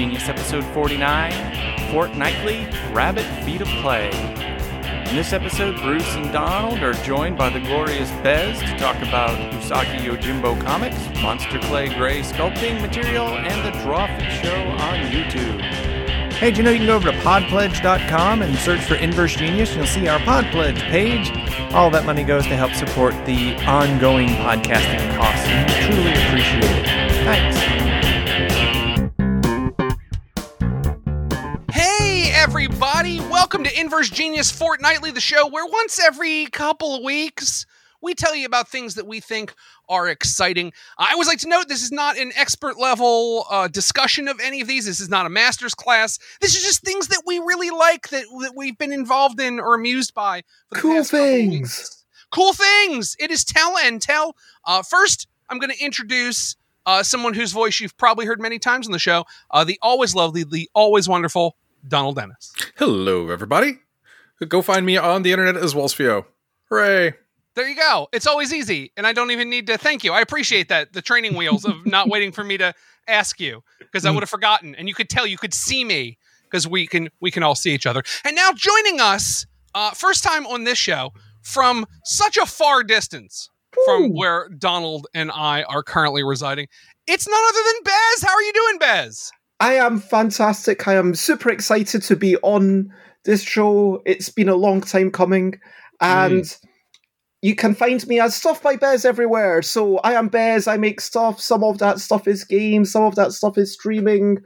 Genius, episode 49 Fortnightly Rabbit Feet of Play. In this episode, Bruce and Donald are joined by the glorious Bez to talk about Usagi Yojimbo comics, Monster Clay Gray sculpting material, and the Drawfee Show on YouTube. Hey, do you know you can go over to podpledge.com and search for Inverse Genius? You'll see our Podpledge page. All that money goes to help support the ongoing podcasting costs. And we truly appreciate it. Thanks. Everybody! Welcome to Inverse Genius Fortnightly, the show where once every couple of weeks we tell you about things that we think are exciting. I always like to note this is not an expert level uh, discussion of any of these. This is not a master's class. This is just things that we really like that, that we've been involved in or amused by. For the Cool past couple of things. Cool things. It is Tell and Tell. Uh, first, I'm going to introduce uh, someone whose voice you've probably heard many times on the show. Uh, the always lovely, the always wonderful Donald Dennis. Hello, everybody. Go find me on the internet as Wolfsfio. Hooray. There you go. It's always easy, and I don't even need to thank you. I appreciate that the training wheels of not waiting for me to ask you because I would have forgotten, and you could tell, you could see me because we can we can all see each other. And now joining us, uh, first time on this show from such a far distance from where Donald and I are currently residing. It's none other than Bez. How are you doing, Bez? I am fantastic. I am super excited to be on this show. It's been a long time coming, and mm. you can find me as Stuff by Bez everywhere. So I am Bez. I make stuff. Some of that stuff is games. Some of that stuff is streaming,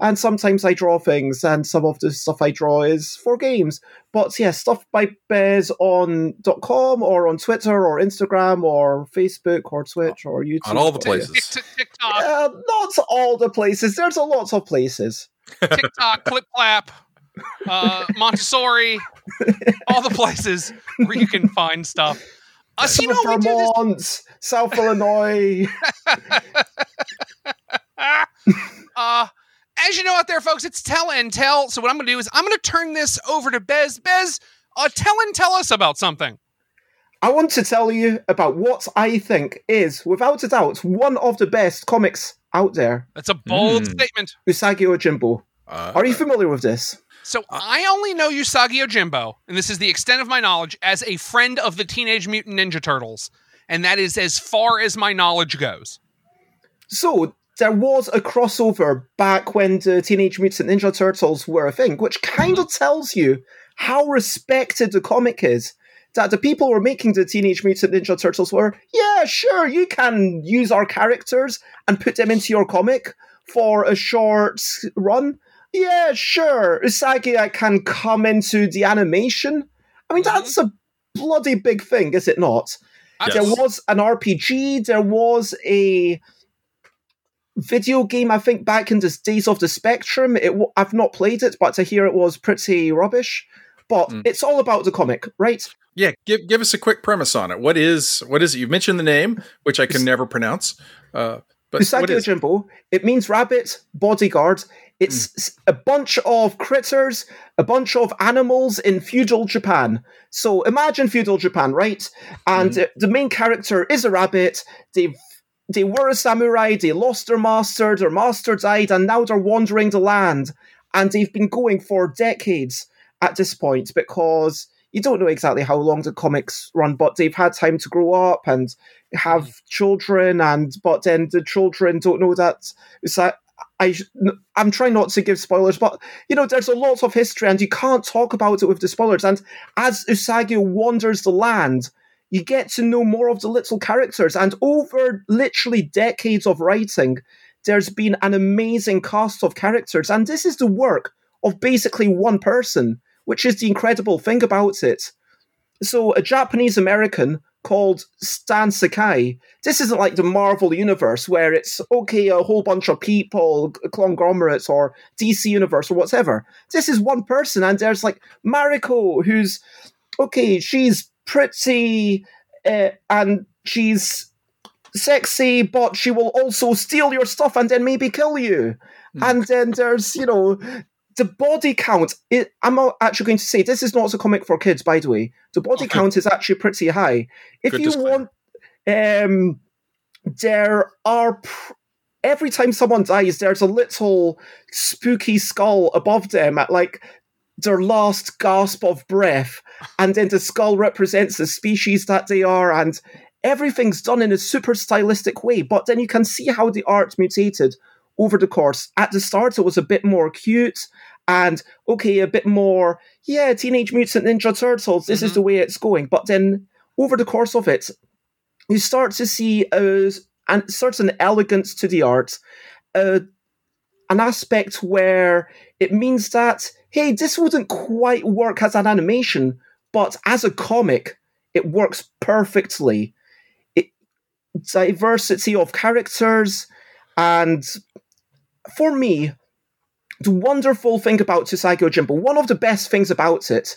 and sometimes I draw things. And some of the stuff I draw is for games. But yeah, Stuff by Bez on .com or on Twitter or Instagram or Facebook or Twitch or YouTube. On all the Tick- places. TikTok, Uh, not all the places. There's a lot of places. TikTok, Clip Clap, uh, Montessori, all the places where you can find stuff. Uh, so you know, do this. South Illinois. Uh, as you know out there, folks, it's tell and tell. So what I'm going to do is I'm going to turn this over to Bez. Bez, uh, tell and tell us about something. I want to tell you about what I think is, without a doubt, one of the best comics out there. That's a bold Hmm. statement. Usagi Yojimbo. Uh, Are you familiar with this? So I only know Usagi Yojimbo, and this is the extent of my knowledge, as a friend of the Teenage Mutant Ninja Turtles, and that is as far as my knowledge goes. So, there was a crossover back when the Teenage Mutant Ninja Turtles were a thing, which kind of tells you how respected the comic is. That the people who were making the Teenage Mutant Ninja Turtles were, yeah, sure, you can use our characters and put them into your comic for a short run. Yeah, sure, Usagi can come into the animation. I mean, Mhm. that's a bloody big thing, is it not? Yes. There was an RPG, there was a video game, I think, back in the days of the Spectrum. It, I've not played it, but to hear it was pretty rubbish. But Mm. it's all about the comic, right? yeah, give give us a quick premise on it. What is what is it? You've mentioned the name, which I can never pronounce. Uh, but Usagi is Ojimbo. It means rabbit, bodyguard. It's s- a bunch of critters, a bunch of animals in feudal Japan. So imagine feudal Japan, right? And uh, the main character is a rabbit. They've they were a samurai. They lost their master. Their master died, and now they're wandering the land. And they've been going for decades at this point because you don't know exactly how long the comics run, but they've had time to grow up and have mm. children, and but then the children don't know that. It's like I, I'm trying not to give spoilers, but you know, there's a lot of history, and you can't talk about it with the spoilers. And as Usagi wanders the land, you get to know more of the little characters, and over literally decades of writing, there's been an amazing cast of characters, and this is the work of basically one person, which is the incredible thing about it. So, a Japanese American called Stan Sakai. This isn't like the Marvel universe where it's okay, a whole bunch of people, conglomerates, or DC universe or whatever. This is one person, and there's like Mariko, who's okay, she's pretty uh, and she's sexy, but she will also steal your stuff and then maybe kill you. Hmm. And then there's, you know, the body count. It, I'm actually going to say this is not a comic for kids, by the way. The body Okay. count is actually pretty high. If Good you disclaimer. want, um, there are pr- every time someone dies, there's a little spooky skull above them at like their last gasp of breath, and then the skull represents the species that they are, and everything's done in a super stylistic way. But then you can see how the art mutated over the course. At the start, it was a bit more cute and okay, a bit more, yeah, Teenage Mutant Ninja Turtles, this mm-hmm. is the way it's going. But then over the course of it, you start to see a, a certain elegance to the art, uh, an aspect where it means that, hey, this wouldn't quite work as an animation, but as a comic, it works perfectly. It, diversity of characters, and for me, the wonderful thing about Usagi Yojimbo, one of the best things about it,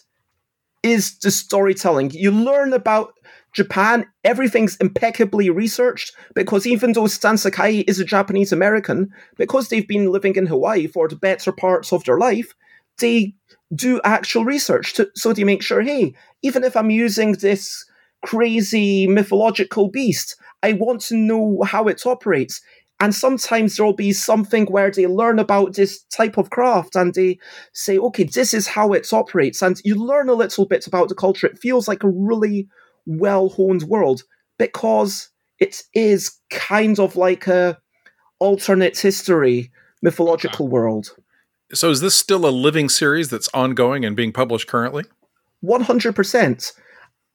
is the storytelling. You learn about Japan, everything's impeccably researched because even though Stan Sakai is a Japanese American, because they've been living in Hawaii for the better parts of their life, they do actual research to, so they make sure, hey, even if I'm using this crazy mythological beast, I want to know how it operates. And sometimes there'll be something where they learn about this type of craft and they say, okay, this is how it operates. And you learn a little bit about the culture. It feels like a really well honed world because it is kind of like a alternate history mythological world. So is this still a living series that's ongoing and being published currently? 100%.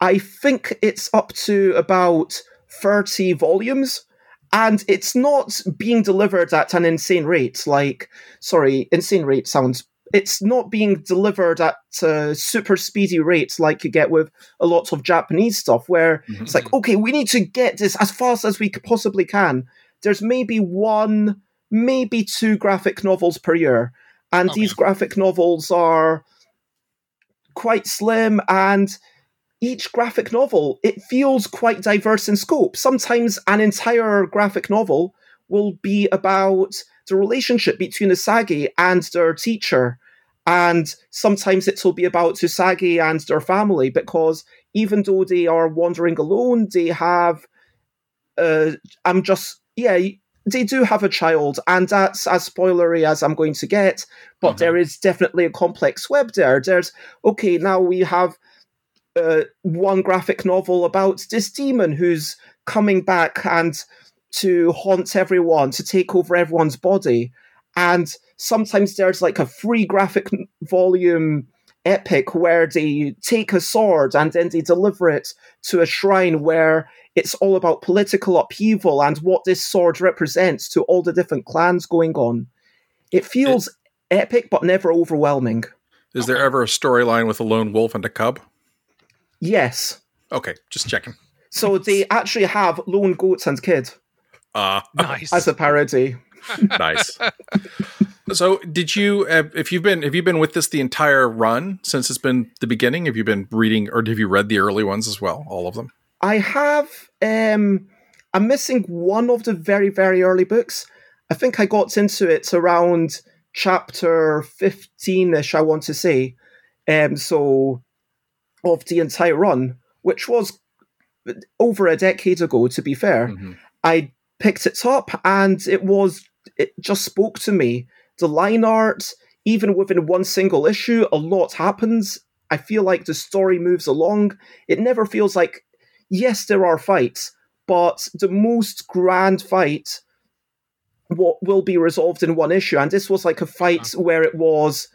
I think it's up to about 30 volumes and it's not being delivered at an insane rate. Like, sorry, insane rate sounds. It's not being delivered at a super speedy rates like you get with a lot of Japanese stuff, where mm-hmm. it's like, okay, we need to get this as fast as we possibly can. There's maybe one, maybe two graphic novels per year, and okay. these graphic novels are quite slim and each graphic novel, it feels quite diverse in scope. Sometimes an entire graphic novel will be about the relationship between Usagi and their teacher. And sometimes it will be about Usagi and their family because even though they are wandering alone, they have. Uh, I'm just. Yeah, they do have a child, and that's as spoilery as I'm going to get, but uh-huh. there is definitely a complex web there. There's. Okay, now we have uh, one graphic novel about this demon who's coming back and to haunt everyone, to take over everyone's body. And sometimes there's like a free graphic volume epic where they take a sword and then they deliver it to a shrine where it's all about political upheaval and what this sword represents to all the different clans going on. It feels it, epic but never overwhelming. Is there ever a storyline with a lone wolf and a cub? Yes. Okay, just checking. So they actually have lone goats and kid. Uh, nice. As a parody. nice. so, did you, uh, if you've been, have you been with this the entire run since it's been the beginning? Have you been reading, or have you read the early ones as well, all of them? I have. Um, I'm missing one of the very, very early books. I think I got into it around chapter 15 ish, I want to say. Um, so of the entire run, which was over a decade ago, to be fair. Mm-hmm. I picked it up and it was, it just spoke to me. The line art, even within one single issue, a lot happens. I feel like the story moves along. It never feels like, yes, there are fights, but the most grand fight what will be resolved in one issue. And this was like a fight uh-huh. where it was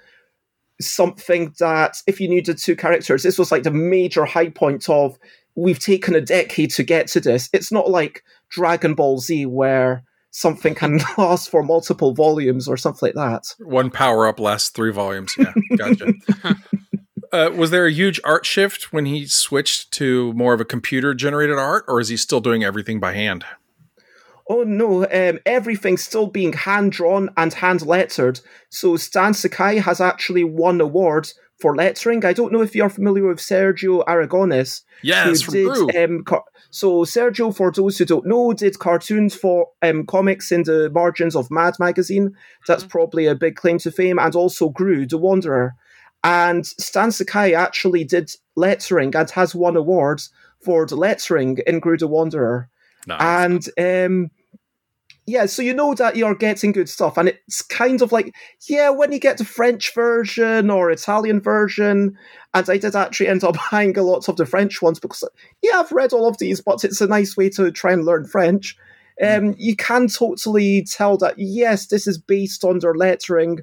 something that if you needed two characters, this was like the major high point of we've taken a decade to get to this. It's not like Dragon Ball Z where something can last for multiple volumes or something like that. One power up lasts three volumes. Yeah, gotcha. uh, was there a huge art shift when he switched to more of a computer generated art, or is he still doing everything by hand? Oh no, um, everything's still being hand drawn and hand lettered. So Stan Sakai has actually won awards for lettering. I don't know if you're familiar with Sergio Aragones. Yes, who did, um, car- so Sergio, for those who don't know, did cartoons for um, comics in the margins of Mad magazine. That's mm-hmm. probably a big claim to fame, and also Groo, The Wanderer. And Stan Sakai actually did lettering and has won awards for the lettering in Groo, The Wanderer. Nice. And um, yeah, so you know that you're getting good stuff, and it's kind of like, yeah, when you get the French version or Italian version, and I did actually end up buying a lot of the French ones because, yeah, I've read all of these, but it's a nice way to try and learn French. Um, you can totally tell that, yes, this is based on their lettering,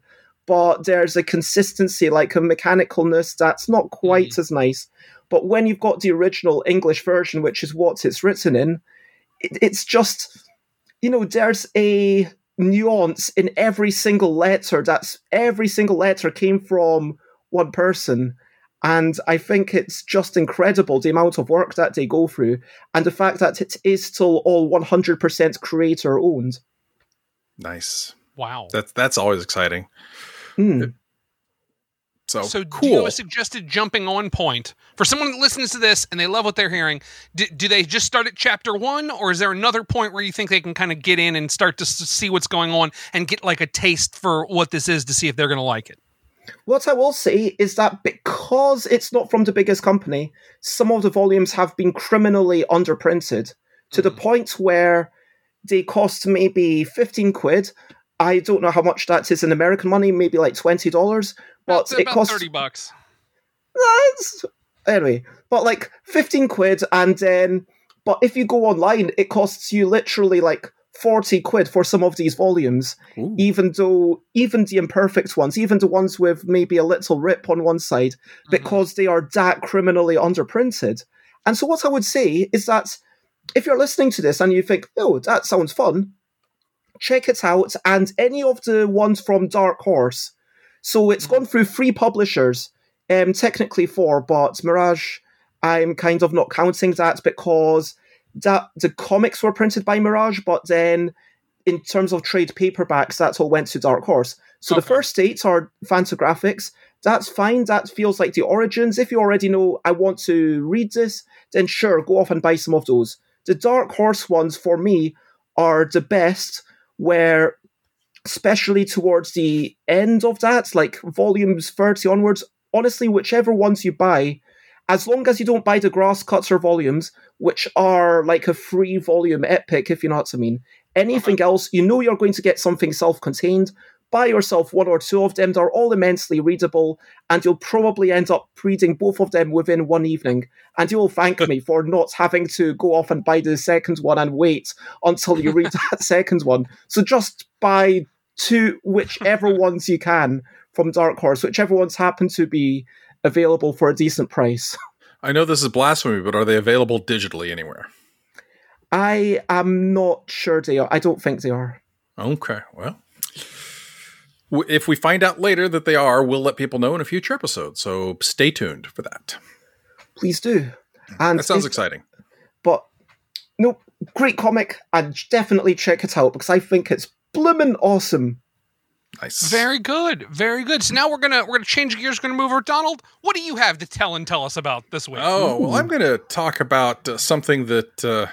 but there's a consistency, like a mechanicalness that's not quite as nice. But when you've got the original English version, which is what it's written in, it, it's just you know, there's a nuance in every single letter. That's every single letter came from one person. And I think it's just incredible the amount of work that they go through and the fact that it is still all 100% creator owned. Nice. Wow. That's that's always exciting. Mm. So, So, cool. do you have a suggested jumping on point for someone that listens to this and they love what they're hearing? Do, do they just start at chapter one, or is there another point where you think they can kind of get in and start to see what's going on and get like a taste for what this is to see if they're going to like it? What I will say is that because it's not from the biggest company, some of the volumes have been criminally underprinted to the Mhm. point where they cost maybe 15 quid. I don't know how much that is in American money, maybe like $20, but About, it about costs thirty bucks. That's anyway, but like fifteen quid, and then but if you go online, it costs you literally like forty quid for some of these volumes. Ooh. Even though even the imperfect ones, even the ones with maybe a little rip on one side, Mm-hmm. because they are that criminally underprinted. And so what I would say is that if you're listening to this and you think, oh, that sounds fun, check it out. And any of the ones from Dark Horse. So it's gone through three publishers, um, technically four, but Mirage, I'm kind of not counting that because that the comics were printed by Mirage, but then in terms of trade paperbacks, that's all went to Dark Horse. So the first eight are Fantagraphics. That's fine. That feels like the origins. If you already know I want to read this, then sure, go off and buy some of those. The Dark Horse ones for me are the best, where especially towards the end of that, like volumes 30 onwards, honestly, whichever ones you buy, as long as you don't buy the Grasscutter volumes, which are like a free volume epic, if you know what I mean. Anything uh-huh. else, you know you're going to get something self contained. Buy yourself one or two of them. They're all immensely readable, and you'll probably end up reading both of them within one evening. And you will thank me for not having to go off and buy the second one and wait until you read that second one. So just buy two, whichever ones you can from Dark Horse, whichever ones happen to be available for a decent price. I know this is blasphemy, but are they available digitally anywhere? I am not sure they are. I don't think they are. Okay, well. If we find out later that they are, we'll let people know in a future episode. So stay tuned for that. Please do. And That sounds if- exciting. But no, great comic, and definitely check it out because I think it's bloomin' awesome. Nice. Very good, very good. So now we're gonna we're gonna change gears. We're gonna move over. Donald, what do you have to tell and tell us about this week? Oh, well, I'm going to talk about uh, something that, uh,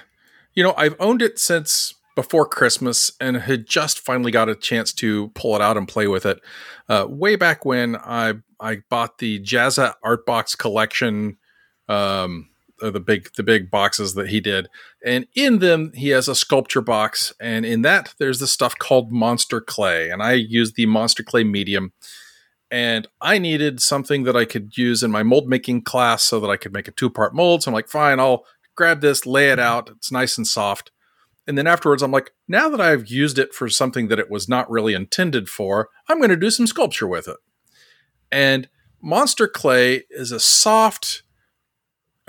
you know, I've owned it since before Christmas and had just finally got a chance to pull it out and play with it. Uh, way back when I I bought the Jazza Art Box collection, um, uh, the big the big boxes that he did, and in them he has a sculpture box, and in that there's this stuff called Monster Clay, and I use the Monster Clay medium and I needed something that I could use in my mold making class so that I could make a two part mold. So I'm like, fine, I'll grab this, lay it out. It's nice and soft. And then afterwards, I'm like, now that I've used it for something that it was not really intended for, I'm going to do some sculpture with it. And Monster Clay is a soft.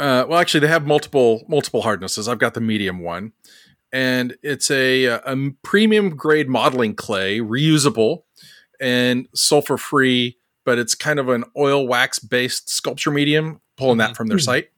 Uh, well, actually, they have multiple multiple hardnesses. I've got the medium one, and it's a, a premium grade modeling clay, reusable and sulfur free, but it's kind of an oil wax based sculpture medium, pulling that from their site.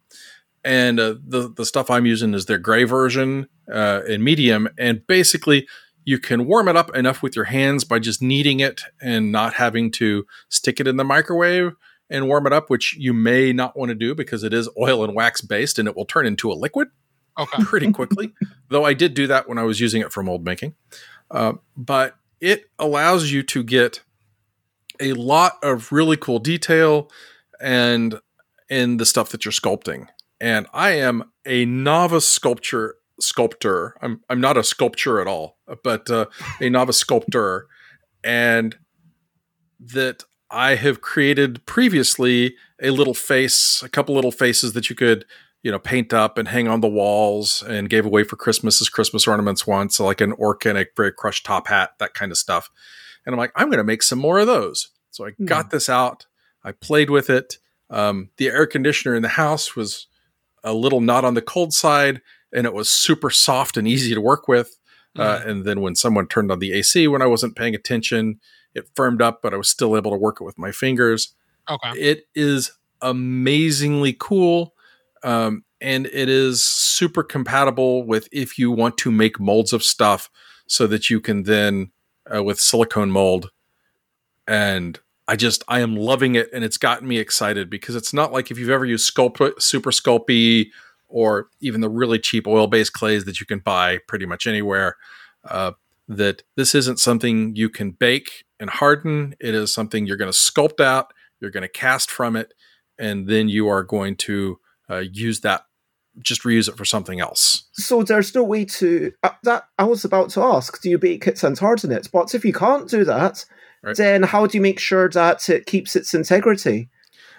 And uh, the the stuff I'm using is their gray version uh, in medium, and basically you can warm it up enough with your hands by just kneading it and not having to stick it in the microwave and warm it up, which you may not want to do because it is oil and wax based and it will turn into a liquid Okay. pretty quickly. though I did do that when I was using it for mold making. Uh, but it allows you to get a lot of really cool detail and in the stuff that you're sculpting. And I am a novice sculpture sculptor. I'm I'm not a sculpture at all, but uh, a novice sculptor, and that I have created previously a little face, a couple little faces that you could you know paint up and hang on the walls and gave away for Christmas as Christmas ornaments once, so like an organic, very crushed top hat, that kind of stuff. And I'm like, I'm going to make some more of those. So I Hmm. got this out. I played with it. Um, the air conditioner in the house was a little not on the cold side, and it was super soft and easy to work with. Uh, and then when someone turned on the AC when I wasn't paying attention, it firmed up, but I was still able to work it with my fingers. Okay. It is amazingly cool. Um, and it is super compatible with if you want to make molds of stuff so that you can then, uh, with silicone mold. And I just, I am loving it. And it's gotten me excited because it's not like if you've ever used Sculpt, Super Sculpey or even the really cheap oil based clays that you can buy pretty much anywhere. Uh, that this isn't something you can bake and harden. It is something you're going to sculpt out, you're going to cast from it, and then you are going to uh, use that, just reuse it for something else. So there's no way to uh, that. I was about to ask, do you bake it and harden it? But if you can't do that, Right. then how do you make sure that it keeps its integrity?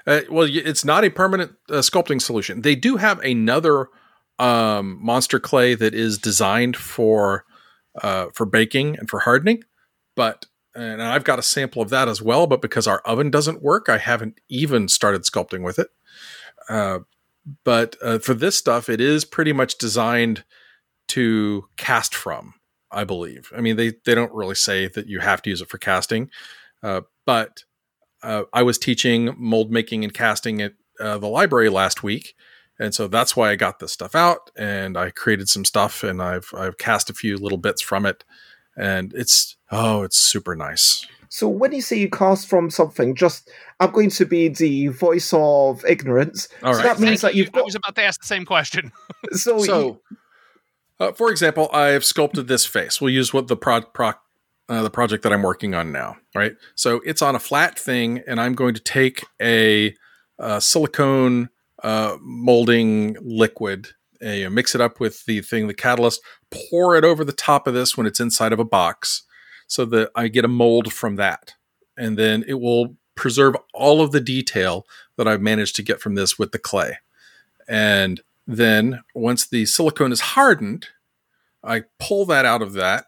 Uh, well, it's not a permanent uh, sculpting solution. They do have another um, monster clay that is designed for uh, for baking and for hardening, but and I've got a sample of that as well. But because our oven doesn't work, I haven't even started sculpting with it. Uh, but uh, for this stuff, it is pretty much designed to cast from. I believe. I mean, they they don't really say that you have to use it for casting, uh, but uh, I was teaching mold making and casting at uh, the library last week, and so that's why I got this stuff out and I created some stuff and I've I've cast a few little bits from it, and it's oh it's super nice. So when you say you cast from something, just I'm going to be the voice of ignorance. All so right. that means Thank that you. you've I got was about to ask the same question. so, you- uh, for example, I've sculpted this face. We'll use what the pro, pro uh, the project that I'm working on now, right? So it's on a flat thing, and I'm going to take a, uh silicone uh, molding liquid, uh, mix it up with the thing, the catalyst, pour it over the top of this when it's inside of a box, so that I get a mold from that, and then it will preserve all of the detail that I've managed to get from this with the clay, and then once the silicone is hardened, I pull that out of that,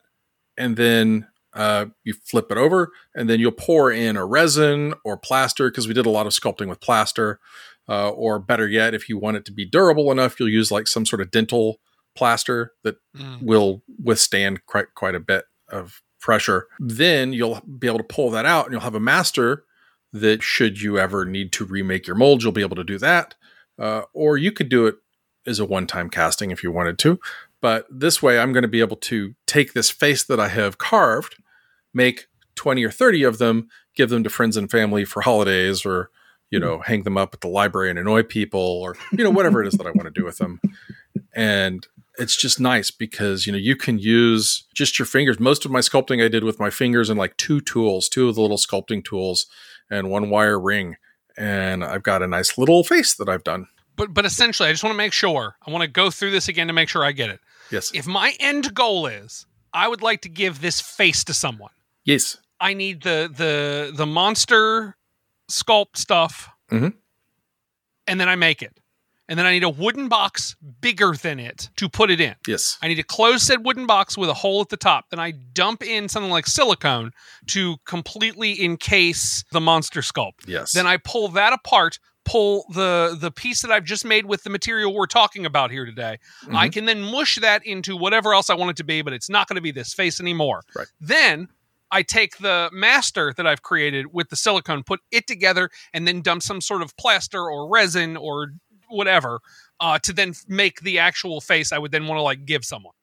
and then uh, you flip it over, and then you'll pour in a resin or plaster because we did a lot of sculpting with plaster. Uh, or better yet, if you want it to be durable enough, you'll use like some sort of dental plaster that Mm. will withstand quite quite a bit of pressure. Then you'll be able to pull that out, and you'll have a master that, should you ever need to remake your mold, you'll be able to do that. Uh, or you could do it as a one-time casting if you wanted to. But this way, I'm going to be able to take this face that I have carved, make 20 or 30 of them, give them to friends and family for holidays, or you know, hang them up at the library and annoy people, or you know, whatever it is that I want to do with them. And it's just nice because you know you can use just your fingers. Most of my sculpting I did with my fingers and like two tools, two of the little sculpting tools, and one wire ring. And I've got a nice little face that I've done. But but essentially, I just want to make sure. I want to go through this again to make sure I get it. Yes. If my end goal is, I would like to give this face to someone. Yes. I need the the the monster sculpt stuff, Mhm. and then I make it, and then I need a wooden box bigger than it to put it in. Yes. I need to close said wooden box with a hole at the top. Then I dump in something like silicone to completely encase the monster sculpt. Yes. Then I pull that apart, pull the the piece that I've just made with the material we're talking about here today. I Mhm. can then mush that into whatever else I want it to be, but it's not going to be this face anymore. Right. Then I take the master that I've created with the silicone, put it together, and then dump some sort of plaster or resin or whatever uh, to then make the actual face I would then want to like give someone.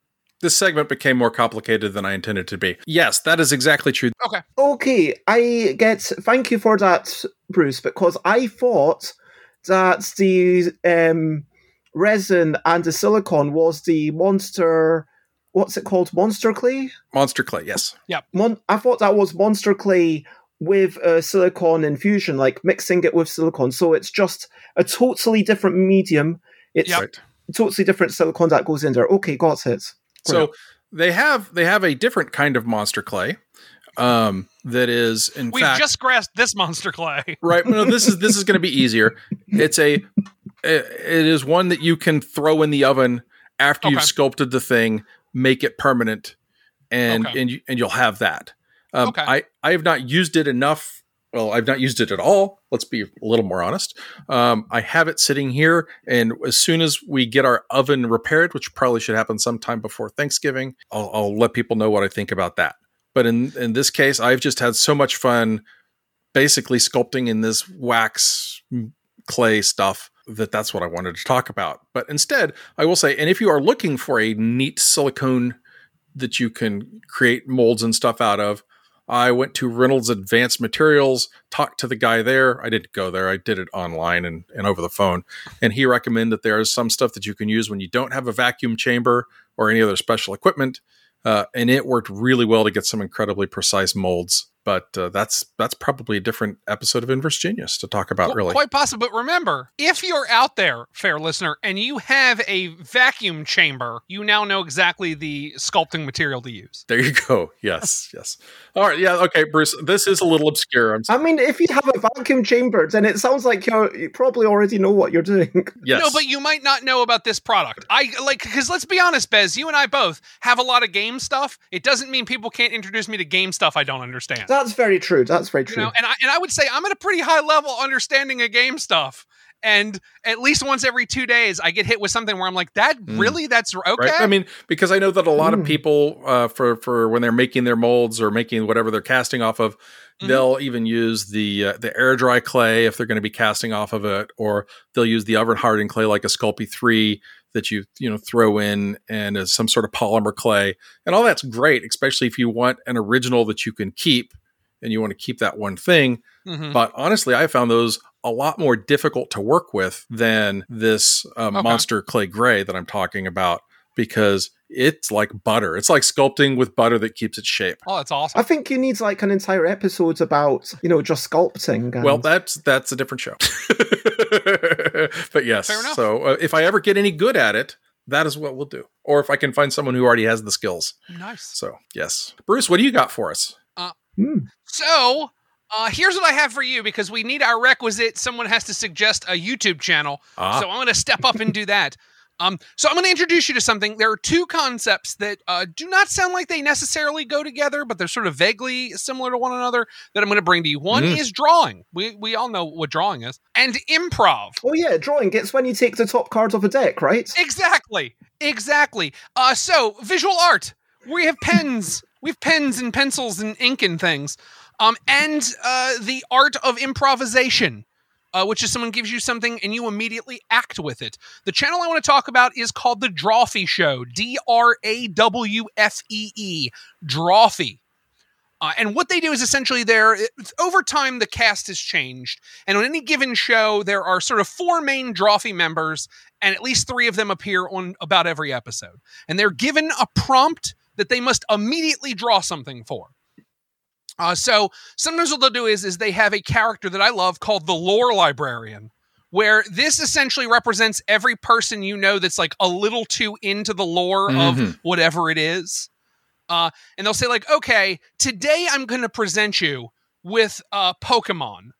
this segment became more complicated than I intended to be. Yes, that is exactly true. Okay, Okay, I get. Thank you for that, Bruce, because I thought that the um, resin and the silicone was the monster. What's it called? Monster clay. Monster clay. Yes. Mon- I thought that was monster clay with uh, silicon infusion, like mixing it with silicon. So it's just a totally different medium. It's Yep. Right. totally different silicone that goes in there. Okay, got it. So they have they have a different kind of monster clay um, that is in We've fact just grasped this monster clay. right. No, this is this is going to be easier. It's a it, it is one that you can throw in the oven after you've sculpted the thing, make it permanent, and Okay. and you, and you'll have that. Um, Okay. I I have not used it enough. Well, I've not used it at all. Let's be a little more honest. Um, I have it sitting here, and as soon as we get our oven repaired, which probably should happen sometime before Thanksgiving, I'll, I'll let people know what I think about that. But in in this case, I've just had so much fun, basically sculpting in this wax clay stuff that that's what I wanted to talk about. But instead, I will say, and if you are looking for a neat silicone that you can create molds and stuff out of, I went to Reynolds Advanced Materials, talked to the guy there. I didn't go there. I did it online and, and over the phone. And he recommended that there is some stuff that you can use when you don't have a vacuum chamber or any other special equipment. Uh, and it worked really well to get some incredibly precise molds. But uh, that's that's probably a different episode of Inverse Genius to talk about, Qu- really. Quite possible. But remember, if you're out there, fair listener, and you have a vacuum chamber, you now know exactly the sculpting material to use. There you go. Yes, yes. All right. Yeah. Okay, Bruce. This is a little obscure. I'm I mean, if you have a vacuum chamber, then it sounds like you're, you probably already know what you're doing. yes. No, but you might not know about this product. I like because let's be honest, Bez, you and I both have a lot of game stuff. It doesn't mean people can't introduce me to game stuff I don't understand. That's very true. That's very you true. know, and I and I would say I'm at a pretty high level understanding of game stuff. And at least once every two days, I get hit with something where I'm like, "That Mm. really? That's okay." Right. I mean, because I know that a lot of Mm. people, uh, for for when they're making their molds or making whatever they're casting off of, Mhm. they'll even use the uh, the air dry clay if they're going to be casting off of it, or they'll use the oven hardened clay like a Sculpey three that you you know throw in and as some sort of polymer clay, and all that's great, especially if you want an original that you can keep and you want to keep that one thing. Mhm. But honestly, I found those a lot more difficult to work with than this uh, Okay. monster clay gray that I'm talking about because it's like butter. It's like sculpting with butter that keeps its shape. oh, that's awesome. I think you need like an entire episode about, you know, just sculpting. And Well, that's that's a different show. but yes, Fair enough. so uh, if I ever get any good at it, that is what we'll do. Or if I can find someone who already has the skills. nice. So yes, Bruce, what do you got for us? Hmm. So, uh, here's what I have for you because we need our requisite. Someone has to suggest a YouTube channel. Ah, So I'm going to step up and do that. Um, so I'm going to introduce you to something. There are two concepts that uh, do not sound like they necessarily go together, but they're sort of vaguely similar to one another that I'm going to bring to you. One Mm. is drawing. We we all know what drawing is, and improv. Oh yeah, drawing. It's when you take the top cards off a deck, right? Exactly. Exactly. Uh, so visual art. We have pens. We have pens and pencils and ink and things. Um, and uh, the art of improvisation, uh, which is someone gives you something and you immediately act with it. The channel I want to talk about is called the Drawfee Show. D R A W F E E. Drawfee. Uh, and what they do is essentially there over time the cast has changed and on any given show there are sort of four main drawfee members and at least three of them appear on about every episode. And they're given a prompt that they must immediately draw something for. Uh, so sometimes what they'll do is, is they have a character that I love called the lore librarian, where this essentially represents every person you know that's like a little too into the lore of Mhm. whatever it is. Uh, and they'll say like, okay, today I'm going to present you with uh, Pokemon,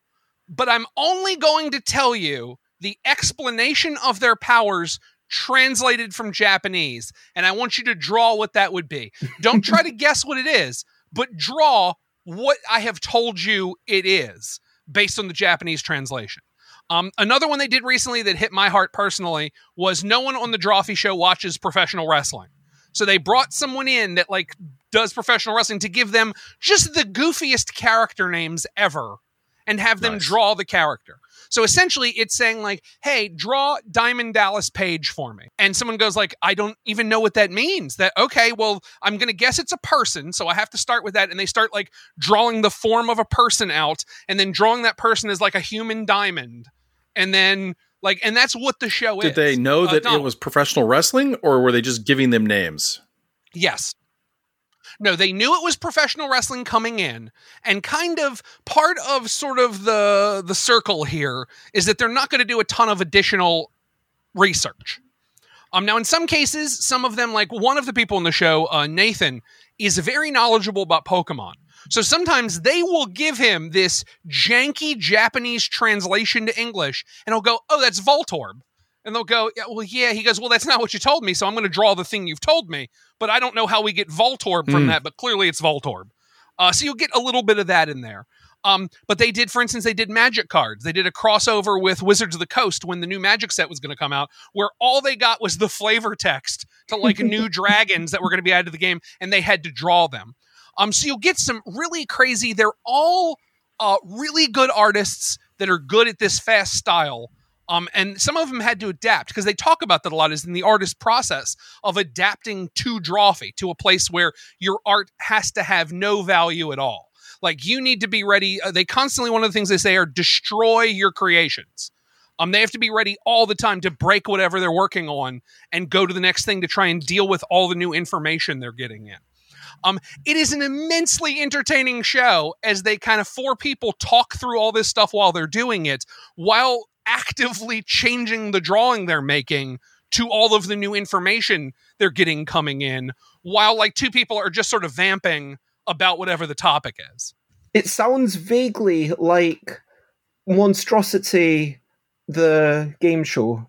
but I'm only going to tell you the explanation of their powers translated from Japanese, and I want you to draw what that would be. Don't try to guess what it is, but draw what I have told you it is based on the Japanese translation. Um, another one they did recently that hit my heart personally was no one on the Drawfee show watches professional wrestling. So they brought someone in that like does professional wrestling to give them just the goofiest character names ever and have them Nice. draw the character. So essentially it's saying like, "Hey, draw Diamond Dallas Page for me." And someone goes like, "I don't even know what that means." That okay, well, I'm going to guess it's a person, so I have to start with that and they start like drawing the form of a person out and then drawing that person as like a human diamond. And then like and that's what the show is. Did they know Uh, that no. it was professional wrestling, or were they just giving them names? Yes. No, they knew it was professional wrestling coming in, and kind of part of sort of the the circle here is that they're not going to do a ton of additional research. Um, now, in some cases, some of them, like one of the people in the show, uh, Nathan, is very knowledgeable about Pokemon. So sometimes they will give him this janky Japanese translation to English, and he'll go, "Oh, that's Voltorb," and they'll go, yeah, "Well, yeah." He goes, "Well, that's not what you told me, so I'm going to draw the thing you've told me, but I don't know how we get Voltorb from Hmm. that, but clearly it's Voltorb." Uh, so you'll get a little bit of that in there. Um, but they did, for instance, they did magic cards. They did a crossover with Wizards of the Coast when the new magic set was going to come out, where all they got was the flavor text to like new dragons that were going to be added to the game, and they had to draw them. Um, so you'll get some really crazy. They're all uh, really good artists that are good at this fast style. Um, and some of them had to adapt because they talk about that a lot is in the artist process of adapting to Drawfee to a place where your art has to have no value at all. Like you need to be ready. Uh, they constantly one of the things they say are destroy your creations. Um, they have to be ready all the time to break whatever they're working on and go to the next thing to try and deal with all the new information they're getting in. Um, it is an immensely entertaining show as they kind of four people talk through all this stuff while they're doing it, while actively changing the drawing they're making to all of the new information they're getting coming in, while like two people are just sort of vamping about whatever the topic is. It sounds vaguely like Monstrosity, the game show.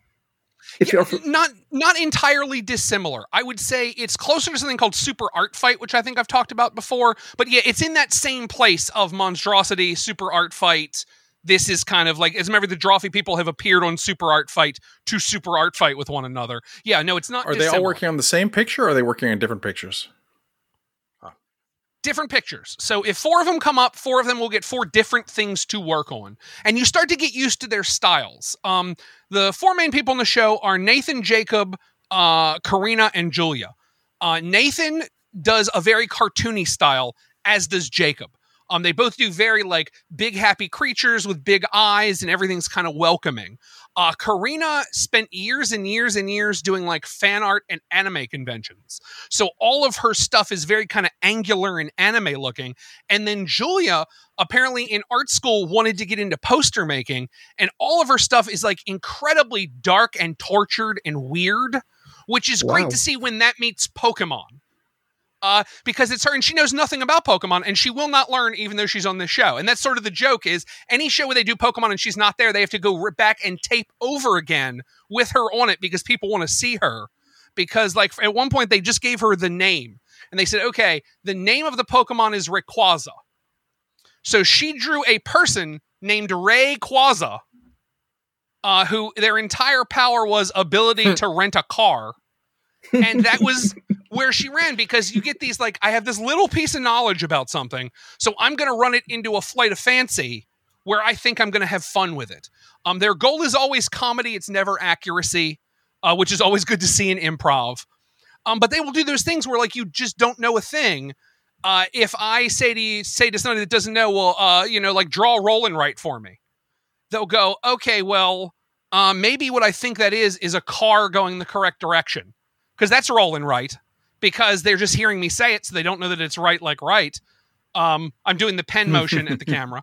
If Yeah, you're not not entirely dissimilar. I would say it's closer to something called Super Art Fight, which I think I've talked about before. But yeah, it's in that same place of monstrosity, Super Art Fight. This is kind of like, as remember, the Drawfee people have appeared on Super Art Fight to Super Art Fight with one another. Yeah, no, it's not. Are they all working on the same picture or are they working on different pictures? different pictures. So if four of them come up, four of them will get four different things to work on, and you start to get used to their styles. Um, the four main people in the show are Nathan, Jacob, uh, Karina, and Julia. Uh, Nathan does a very cartoony style, as does Jacob. Um, they both do very like big happy creatures with big eyes, and everything's kind of welcoming. Uh, Karina spent years and years and years doing like fan art and anime conventions. So all of her stuff is very kind of angular and anime looking. And then Julia, apparently in art school, wanted to get into poster making, and all of her stuff is like incredibly dark and tortured and weird, which is great to see when that meets Pokemon. Uh, because it's her and she knows nothing about Pokemon and she will not learn even though she's on this show. And that's sort of the joke is any show where they do Pokemon and she's not there, they have to go rip back and tape over again with her on it because people want to see her. Because like at one point they just gave her the name and they said, okay, the name of the Pokemon is Rayquaza. So she drew a person named Rayquaza, uh, who their entire power was ability to rent a car. And that was where she ran because you get these like, I have this little piece of knowledge about something, so I'm going to run it into a flight of fancy where I think I'm going to have fun with it. Um, their goal is always comedy; it's never accuracy, uh, which is always good to see in improv. Um, but they will do those things where like you just don't know a thing. Uh, if I say to you, say to somebody that doesn't know, well, uh, you know, like draw roll and write for me, they'll go, okay, well, uh, maybe what I think that is is a car going the correct direction because that's roll and write because they're just hearing me say it, so they don't know that it's right like right. Um, I'm doing the pen motion at the camera.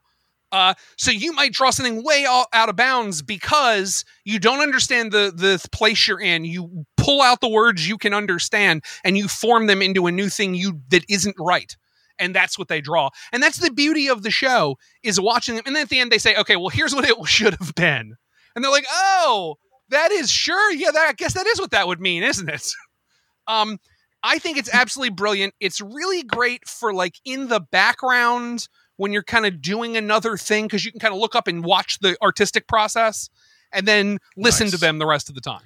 Uh, so you might draw something way all, out of bounds because you don't understand the the place you're in. You pull out the words you can understand and you form them into a new thing you that isn't right. And that's what they draw. And that's the beauty of the show is watching them. And then at the end they say, okay, well here's what it should have been. And they're like, oh, that is sure. Yeah, that, I guess that is what that would mean, isn't it? um, I think it's absolutely brilliant. It's really great for like in the background when you're kind of doing another thing because you can kind of look up and watch the artistic process and then listen to them the rest of the time.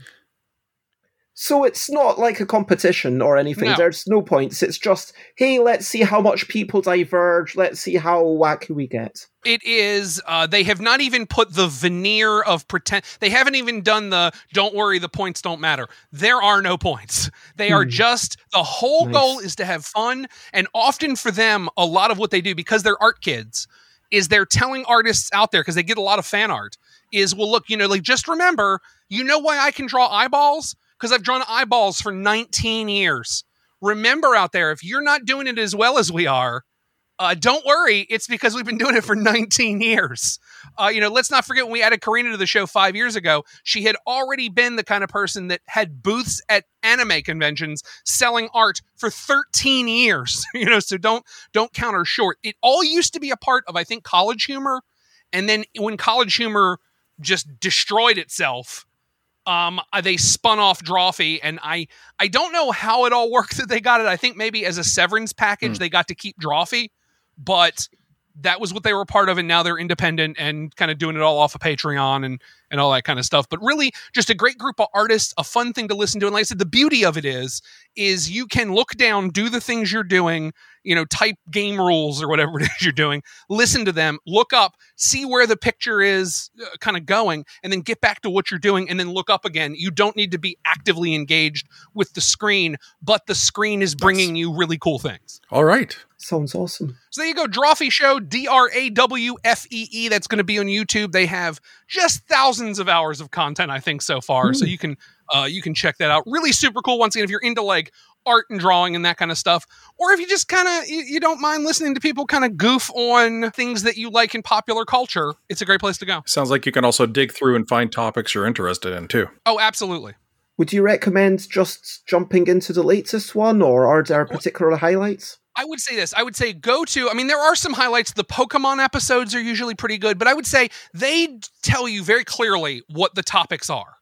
So it's not like a competition or anything. No. There's no points. It's just, hey, let's see how much people diverge. Let's see how wacky we get. It is. Uh, they have not even put the veneer of pretend. They haven't even done the "don't worry, the points don't matter." There are no points. They are Hmm. just the whole Nice. goal is to have fun. And often for them, a lot of what they do because they're art kids is they're telling artists out there because they get a lot of fan art. Is well, look, you know, like just remember, you know why I can draw eyeballs because I've drawn eyeballs for 19 years. Remember out there, if you're not doing it as well as we are, Uh, don't worry, it's because we've been doing it for 19 years. Uh, you know, let's not forget when we added Karina to the show five years ago, she had already been the kind of person that had booths at anime conventions selling art for 13 years. you know, so don't don't count her short. It all used to be a part of, I think, College Humor, and then when College Humor just destroyed itself, um, uh, they spun off Drawfee, and I I don't know how it all worked that they got it. I think maybe as a severance package Hmm. they got to keep Drawfee, but that was what they were part of, and now they're independent and kind of doing it all off of Patreon and and all that kind of stuff. But really, just a great group of artists, a fun thing to listen to. And like I said, the beauty of it is is you can look down, do the things you're doing, you know, type game rules or whatever it is you're doing, listen to them, look up, see where the picture is uh, kind of going, and then get back to what you're doing and then look up again. You don't need to be actively engaged with the screen, but the screen is bringing you really cool things. All right. Sounds awesome. So there you go, Drawfee Show, D R A W F E E. That's going to be on YouTube. They have just thousands of hours of content, I think, so far. So you can uh, you can check that out. Really super cool. Once again, if you're into like art and drawing and that kind of stuff, or if you just kind of you, you don't mind listening to people kind of goof on things that you like in popular culture, it's a great place to go. Sounds like you can also dig through and find topics you're interested in too. Oh, absolutely. Would you recommend just jumping into the latest one, or are there particular highlights? I would say this. I would say go to. I mean, there are some highlights. The Pokemon episodes are usually pretty good, but I would say they tell you very clearly what the topics are.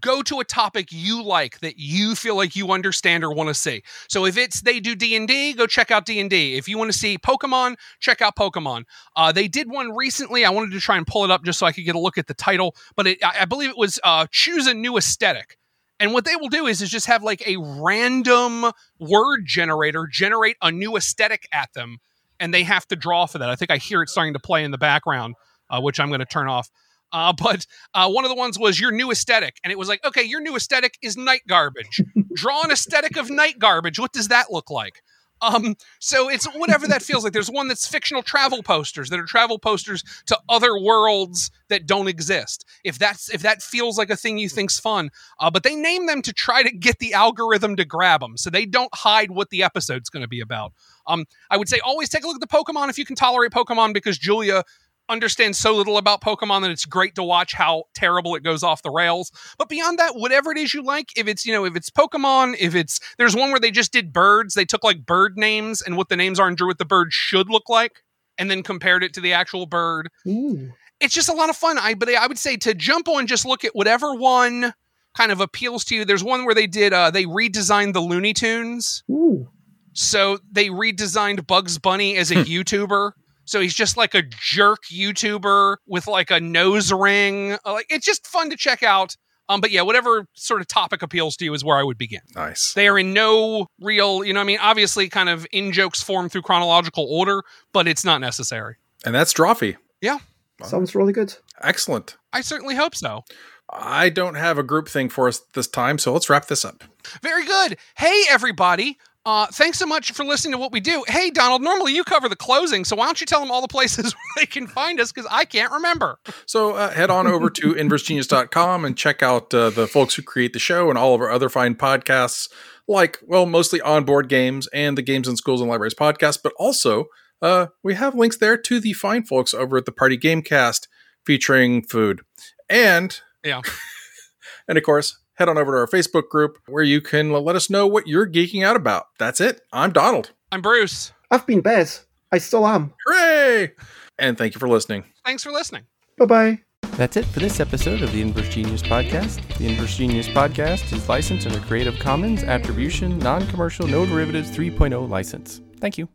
Go to a topic you like that you feel like you understand or want to see. So if it's they do D and D, go check out D and D. If you want to see Pokemon, check out Pokemon. Uh, they did one recently. I wanted to try and pull it up just so I could get a look at the title, but it, I I believe it was uh, choose a new aesthetic. And what they will do is is just have like a random word generator generate a new aesthetic at them, and they have to draw for that. I think I hear it starting to play in the background, uh, which I'm going to turn off. Uh, but uh, one of the ones was your new aesthetic, and it was like, okay, your new aesthetic is night garbage. Draw an aesthetic of night garbage. What does that look like? Um, so it's whatever that feels like. There's one that's fictional travel posters that are travel posters to other worlds that don't exist. If that's if that feels like a thing you think's fun, uh, but they name them to try to get the algorithm to grab them, so they don't hide what the episode's going to be about. Um, I would say always take a look at the Pokemon if you can tolerate Pokemon because Julia understands so little about Pokemon that it's great to watch how terrible it goes off the rails. But beyond that, whatever it is you like, if it's, you know, if it's Pokemon, if it's, there's one where they just did birds. They took like bird names and what the names are and drew what the bird should look like and then compared it to the actual bird. Ooh. It's just a lot of fun. I, but I would say to jump on, just look at whatever one kind of appeals to you. There's one where they did, uh, they redesigned the Looney Tunes. Ooh. So they redesigned Bugs Bunny as a YouTuber. So he's just like a jerk YouTuber with like a nose ring. Uh, Like it's just fun to check out. Um, but yeah, whatever sort of topic appeals to you is where I would begin. Nice. They are in no real, you know, what I mean, obviously, kind of in jokes form through chronological order, but it's not necessary. And that's Drawfee. Sounds really good. Excellent. I certainly hope so. I don't have a group thing for us this time, so let's wrap this up. Very good. Hey, everybody. Uh, thanks so much for listening to what we do. Hey, Donald, normally you cover the closing, so why don't you tell them all the places where they can find us because I can't remember. So uh, head on over to inversegenius.com and check out uh, the folks who create the show and all of our other fine podcasts, like, well, mostly on board games and the Games in Schools and Libraries podcast, but also uh, we have links there to the fine folks over at the Party Gamecast featuring food. And, Yeah. and of course, head on over to our Facebook group where you can let us know what you're geeking out about. That's it. I'm Donald. I'm Bruce. I've been Bez. I still am. Hooray! And thank you for listening. Thanks for listening. Bye bye. That's it for this episode of the Inverse Genius Podcast. The Inverse Genius Podcast is licensed under Creative Commons Attribution Non Commercial No Derivatives 3.0 license. Thank you.